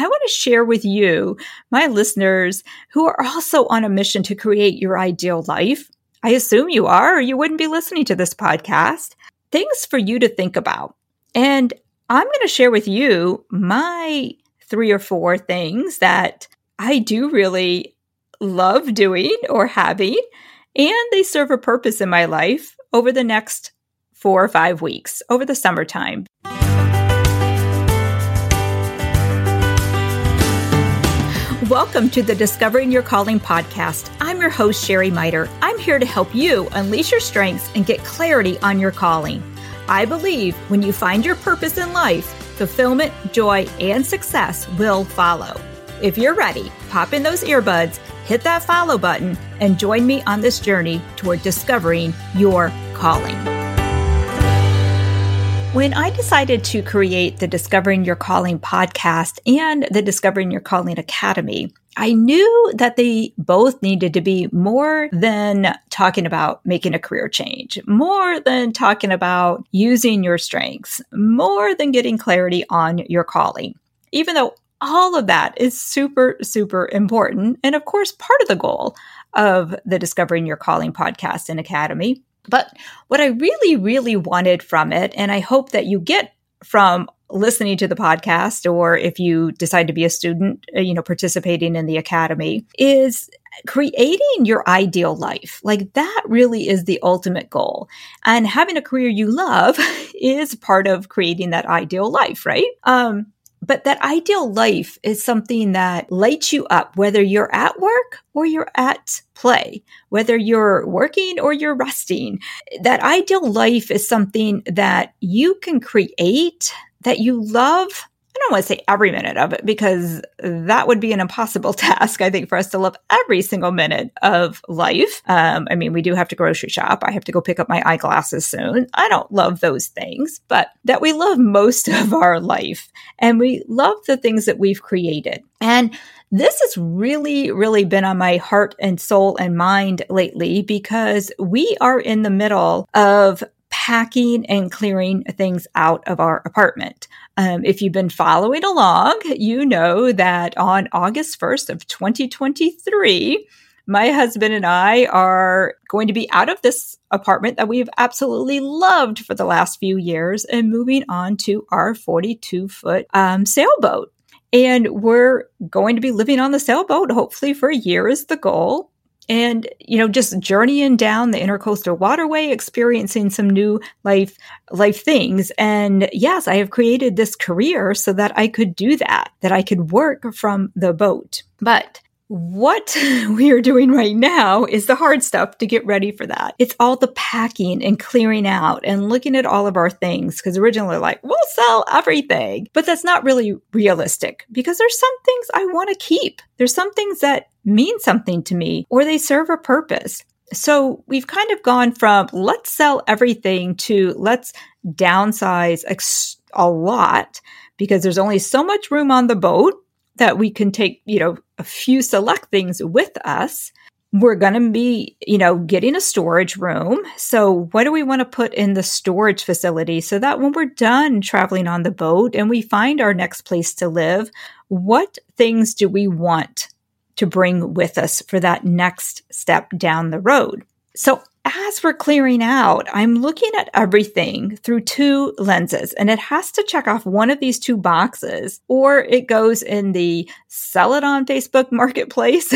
I want to share with you, my listeners, who are also on a mission to create your ideal life. I assume you are, or you wouldn't be listening to this podcast. Things for you to think about. And I'm going to share with you my three or four things that I do really love doing or having, and they serve a purpose in my life over the next four or five weeks over the summertime. Welcome to the Discovering Your Calling podcast. I'm your host, Sheri Miter. I'm here to help you unleash your strengths and get clarity on your calling. I believe when you find your purpose in life, fulfillment, joy, and success will follow. If you're ready, pop in those earbuds, hit that follow button, and join me on this journey toward discovering your calling. When I decided to create the Discovering Your Calling podcast and the Discovering Your Calling Academy, I knew that they both needed to be more than talking about making a career change, more than talking about using your strengths, more than getting clarity on your calling. Even though all of that is super, super important. And of course, part of the goal of the Discovering Your Calling podcast and academy but what I really, really wanted from it, and I hope that you get from listening to the podcast or if you decide to be a student, uh, you know, participating in the academy is creating your ideal life. Like that really is the ultimate goal. And having a career you love is part of creating that ideal life, right? Um, but that ideal life is something that lights you up, whether you're at work or you're at play, whether you're working or you're resting. That ideal life is something that you can create that you love don't want to say every minute of it because that would be an impossible task, I think, for us to love every single minute of life. Um, I mean, we do have to grocery shop. I have to go pick up my eyeglasses soon. I don't love those things, but that we love most of our life and we love the things that we've created. And this has really, really been on my heart and soul and mind lately because we are in the middle of packing and clearing things out of our apartment. Um, if you've been following along, you know that on August 1st of 2023, my husband and I are going to be out of this apartment that we've absolutely loved for the last few years and moving on to our 42 foot um, sailboat. And we're going to be living on the sailboat, hopefully for a year is the goal and you know just journeying down the intercoastal waterway experiencing some new life life things. And yes i have created this career so that i could do that that i could work from the boat. But what we are doing right now is the hard stuff to get ready for that. It's all the packing and clearing out and looking at all of our things. Because originally, like, we'll sell everything. But that's not really realistic because there's some things I want to keep. There's some things that mean something to me or they serve a purpose. So we've kind of gone from let's sell everything to let's downsize ex- a lot because there's only so much room on the boat that we can take, you know, a few select things with us. We're going to be, you know, getting a storage room. So what do we want to put in the storage facility so that when we're done traveling on the boat and we find our next place to live, what things do we want to bring with us for that next step down the road? So as we're clearing out, I'm looking at everything through two lenses and it has to check off one of these two boxes or it goes in the sell it on Facebook marketplace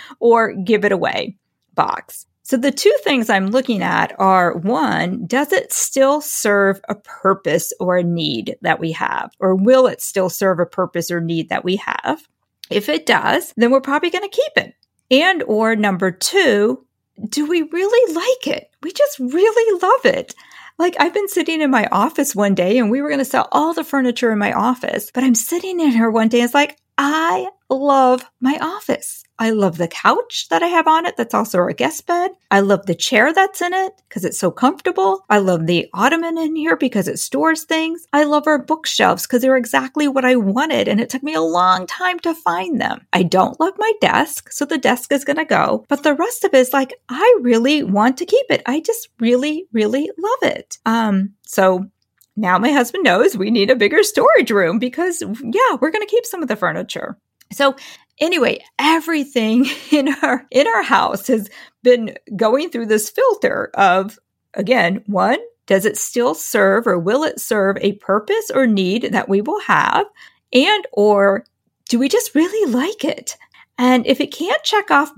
or give it away box. So the two things I'm looking at are one, does it still serve a purpose or a need that we have? Or will it still serve a purpose or need that we have? If it does, then we're probably going to keep it. And or number two, do we really like it? We just really love it. Like I've been sitting in my office one day and we were going to sell all the furniture in my office, but I'm sitting in here one day. And it's like, I love my office. I love the couch that I have on it that's also our guest bed. I love the chair that's in it because it's so comfortable. I love the ottoman in here because it stores things. I love our bookshelves because they're exactly what I wanted and it took me a long time to find them. I don't love my desk, so the desk is going to go, but the rest of it is like I really want to keep it. I just really really love it. Um so now my husband knows we need a bigger storage room because, yeah, we're going to keep some of the furniture. So anyway, everything in our in our house has been going through this filter of again, one, does it still serve or will it serve a purpose or need that we will have? And or do we just really like it? And if it can't check off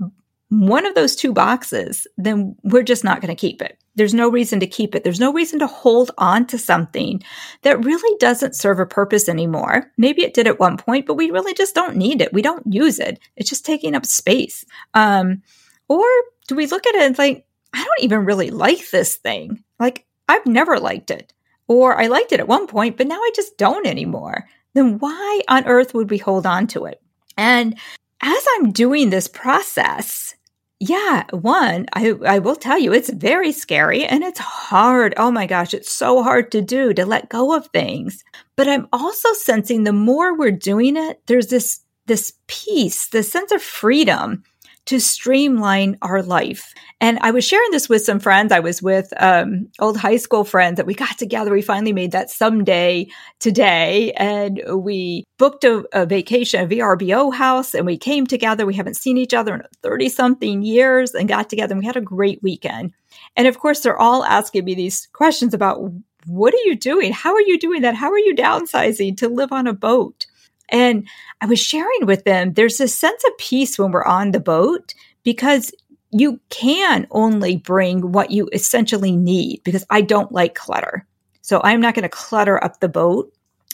one of those two boxes, then we're just not going to keep it. There's no reason to keep it. There's no reason to hold on to something that really doesn't serve a purpose anymore. Maybe it did at one point, but we really just don't need it. We don't use it. It's just taking up space. Um, or do we look at it and think, I don't even really like this thing. Like, I've never liked it. Or I liked it at one point, but now I just don't anymore. Then why on earth would we hold on to it? And as I'm doing this process, yeah, one, I, I will tell you, it's very scary and it's hard. Oh my gosh, it's so hard to do to let go of things. But I'm also sensing the more we're doing it, there's this, this peace, this sense of freedom to streamline our life. And I was sharing this with some friends. I was with um, old high school friends that we got together. We finally made that someday today. And we booked a, a vacation, a VRBO house, and we came together. We haven't seen each other in 30 something years and got together and we had a great weekend. And of course, they're all asking me these questions about what are you doing? How are you doing that? How are you downsizing to live on a boat? And I was sharing with them, there's a sense of peace when we're on the boat because you can only bring what you essentially need because I don't like clutter. So I'm not going to clutter up the boat.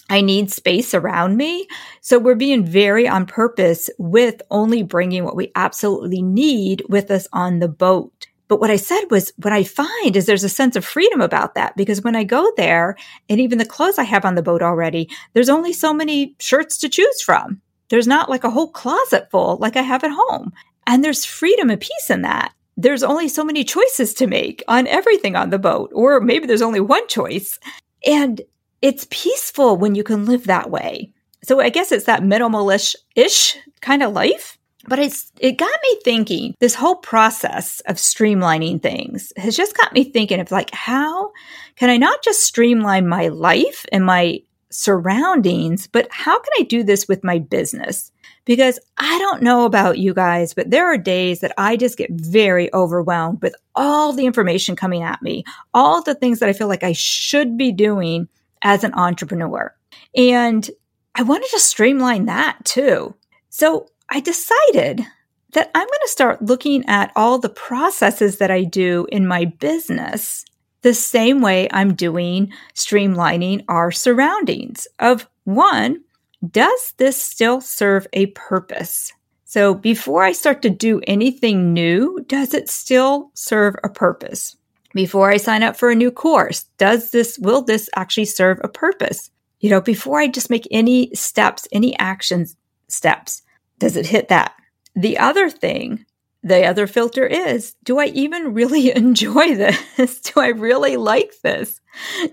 I need space around me. So we're being very on purpose with only bringing what we absolutely need with us on the boat. But what I said was what I find is there's a sense of freedom about that because when I go there and even the clothes I have on the boat already, there's only so many shirts to choose from. There's not like a whole closet full like I have at home. And there's freedom and peace in that. There's only so many choices to make on everything on the boat, or maybe there's only one choice. And it's peaceful when you can live that way. So I guess it's that minimalish ish kind of life but it's it got me thinking this whole process of streamlining things has just got me thinking of like how can i not just streamline my life and my surroundings but how can i do this with my business? Because i don't know about you guys but there are days that i just get very overwhelmed with all the information coming at me all the things that i feel like i should be doing as an entrepreneur. And i want to just streamline that too. So I decided that I'm going to start looking at all the processes that I do in my business the same way I'm doing streamlining our surroundings of one, does this still serve a purpose? So before I start to do anything new, does it still serve a purpose? Before I sign up for a new course, does this, will this actually serve a purpose? You know, before I just make any steps, any actions steps, does it hit that? The other thing, the other filter is, do I even really enjoy this? do I really like this?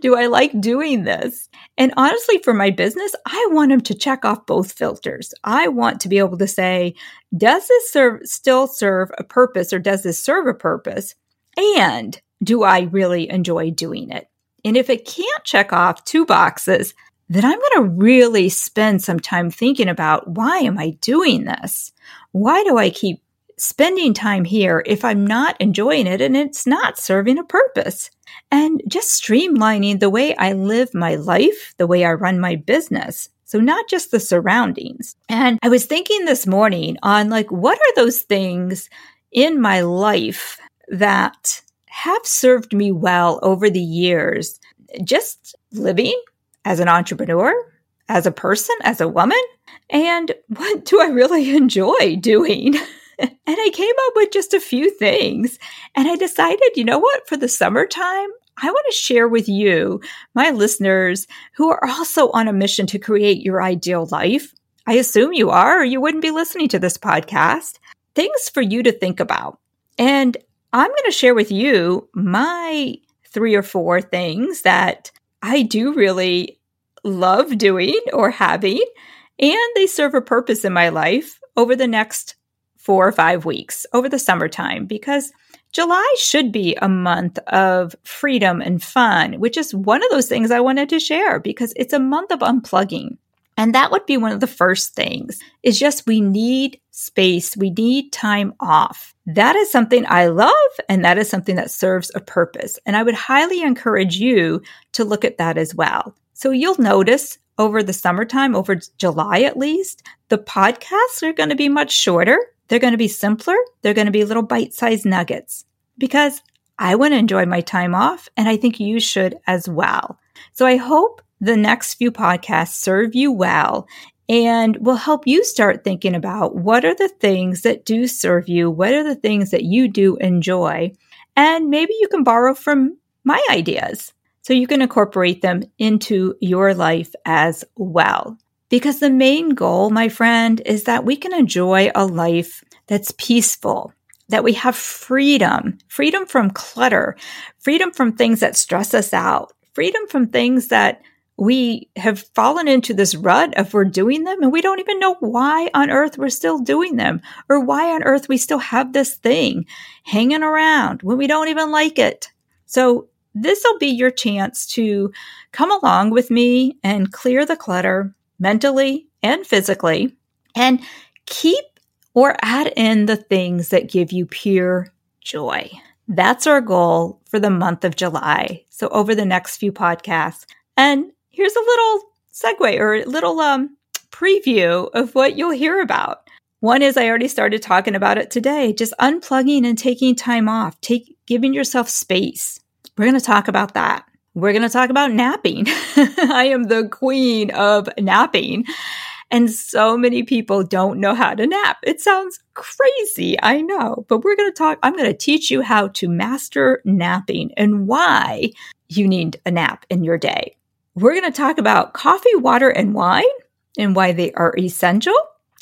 Do I like doing this? And honestly, for my business, I want them to check off both filters. I want to be able to say, does this serve, still serve a purpose or does this serve a purpose? And do I really enjoy doing it? And if it can't check off two boxes, then I'm going to really spend some time thinking about why am I doing this? Why do I keep spending time here if I'm not enjoying it and it's not serving a purpose? And just streamlining the way I live my life, the way I run my business. So not just the surroundings. And I was thinking this morning on like, what are those things in my life that have served me well over the years? Just living as an entrepreneur, as a person, as a woman? And what do I really enjoy doing? and I came up with just a few things. And I decided, you know what, for the summertime, I want to share with you, my listeners, who are also on a mission to create your ideal life. I assume you are, or you wouldn't be listening to this podcast. Things for you to think about. And I'm going to share with you my three or four things that I do really love doing or having, and they serve a purpose in my life over the next four or five weeks over the summertime because July should be a month of freedom and fun, which is one of those things I wanted to share because it's a month of unplugging. And that would be one of the first things is just we need space. We need time off. That is something I love and that is something that serves a purpose. And I would highly encourage you to look at that as well. So you'll notice over the summertime, over July at least, the podcasts are going to be much shorter. They're going to be simpler. They're going to be little bite sized nuggets because I want to enjoy my time off and I think you should as well. So I hope the next few podcasts serve you well and will help you start thinking about what are the things that do serve you? What are the things that you do enjoy? And maybe you can borrow from my ideas so you can incorporate them into your life as well. Because the main goal, my friend, is that we can enjoy a life that's peaceful, that we have freedom, freedom from clutter, freedom from things that stress us out, freedom from things that we have fallen into this rut of we're doing them and we don't even know why on earth we're still doing them or why on earth we still have this thing hanging around when we don't even like it. So this will be your chance to come along with me and clear the clutter mentally and physically and keep or add in the things that give you pure joy. That's our goal for the month of July. So over the next few podcasts and here's a little segue or a little um, preview of what you'll hear about. One is I already started talking about it today, just unplugging and taking time off, take giving yourself space. We're going to talk about that. We're going to talk about napping. I am the queen of napping. And so many people don't know how to nap. It sounds crazy, I know, but we're going to talk. I'm going to teach you how to master napping and why you need a nap in your day. We're going to talk about coffee, water, and wine and why they are essential.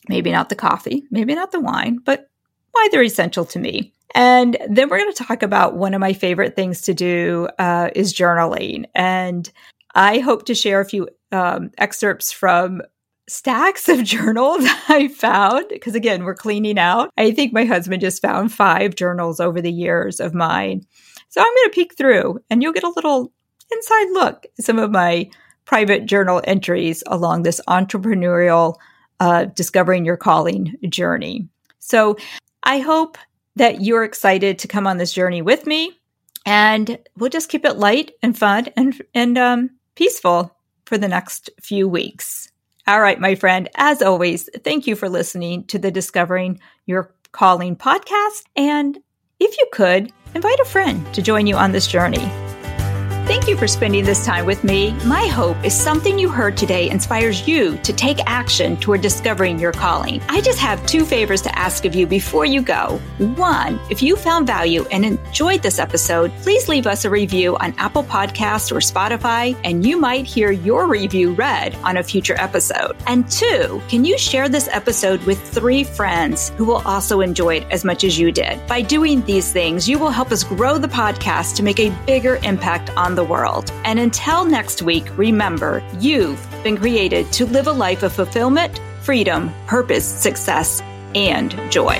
Maybe not the coffee, maybe not the wine, but why they're essential to me. And then we're going to talk about one of my favorite things to do uh, is journaling. And I hope to share a few um, excerpts from stacks of journals I found because again, we're cleaning out. I think my husband just found five journals over the years of mine. So I'm going to peek through and you'll get a little inside look some of my private journal entries along this entrepreneurial uh, discovering your calling journey. So I hope that you're excited to come on this journey with me, and we'll just keep it light and fun and and um, peaceful for the next few weeks. All right, my friend. As always, thank you for listening to the Discovering Your Calling podcast. And if you could, invite a friend to join you on this journey. Thank you for spending this time with me. My hope is something you heard today inspires you to take action toward discovering your calling. I just have two favors to ask of you before you go. One, if you found value and enjoyed this episode, please leave us a review on Apple Podcasts or Spotify, and you might hear your review read on a future episode. And two, can you share this episode with three friends who will also enjoy it as much as you did? By doing these things, you will help us grow the podcast to make a bigger impact on the world. And until next week, remember you've been created to live a life of fulfillment, freedom, purpose, success, and joy.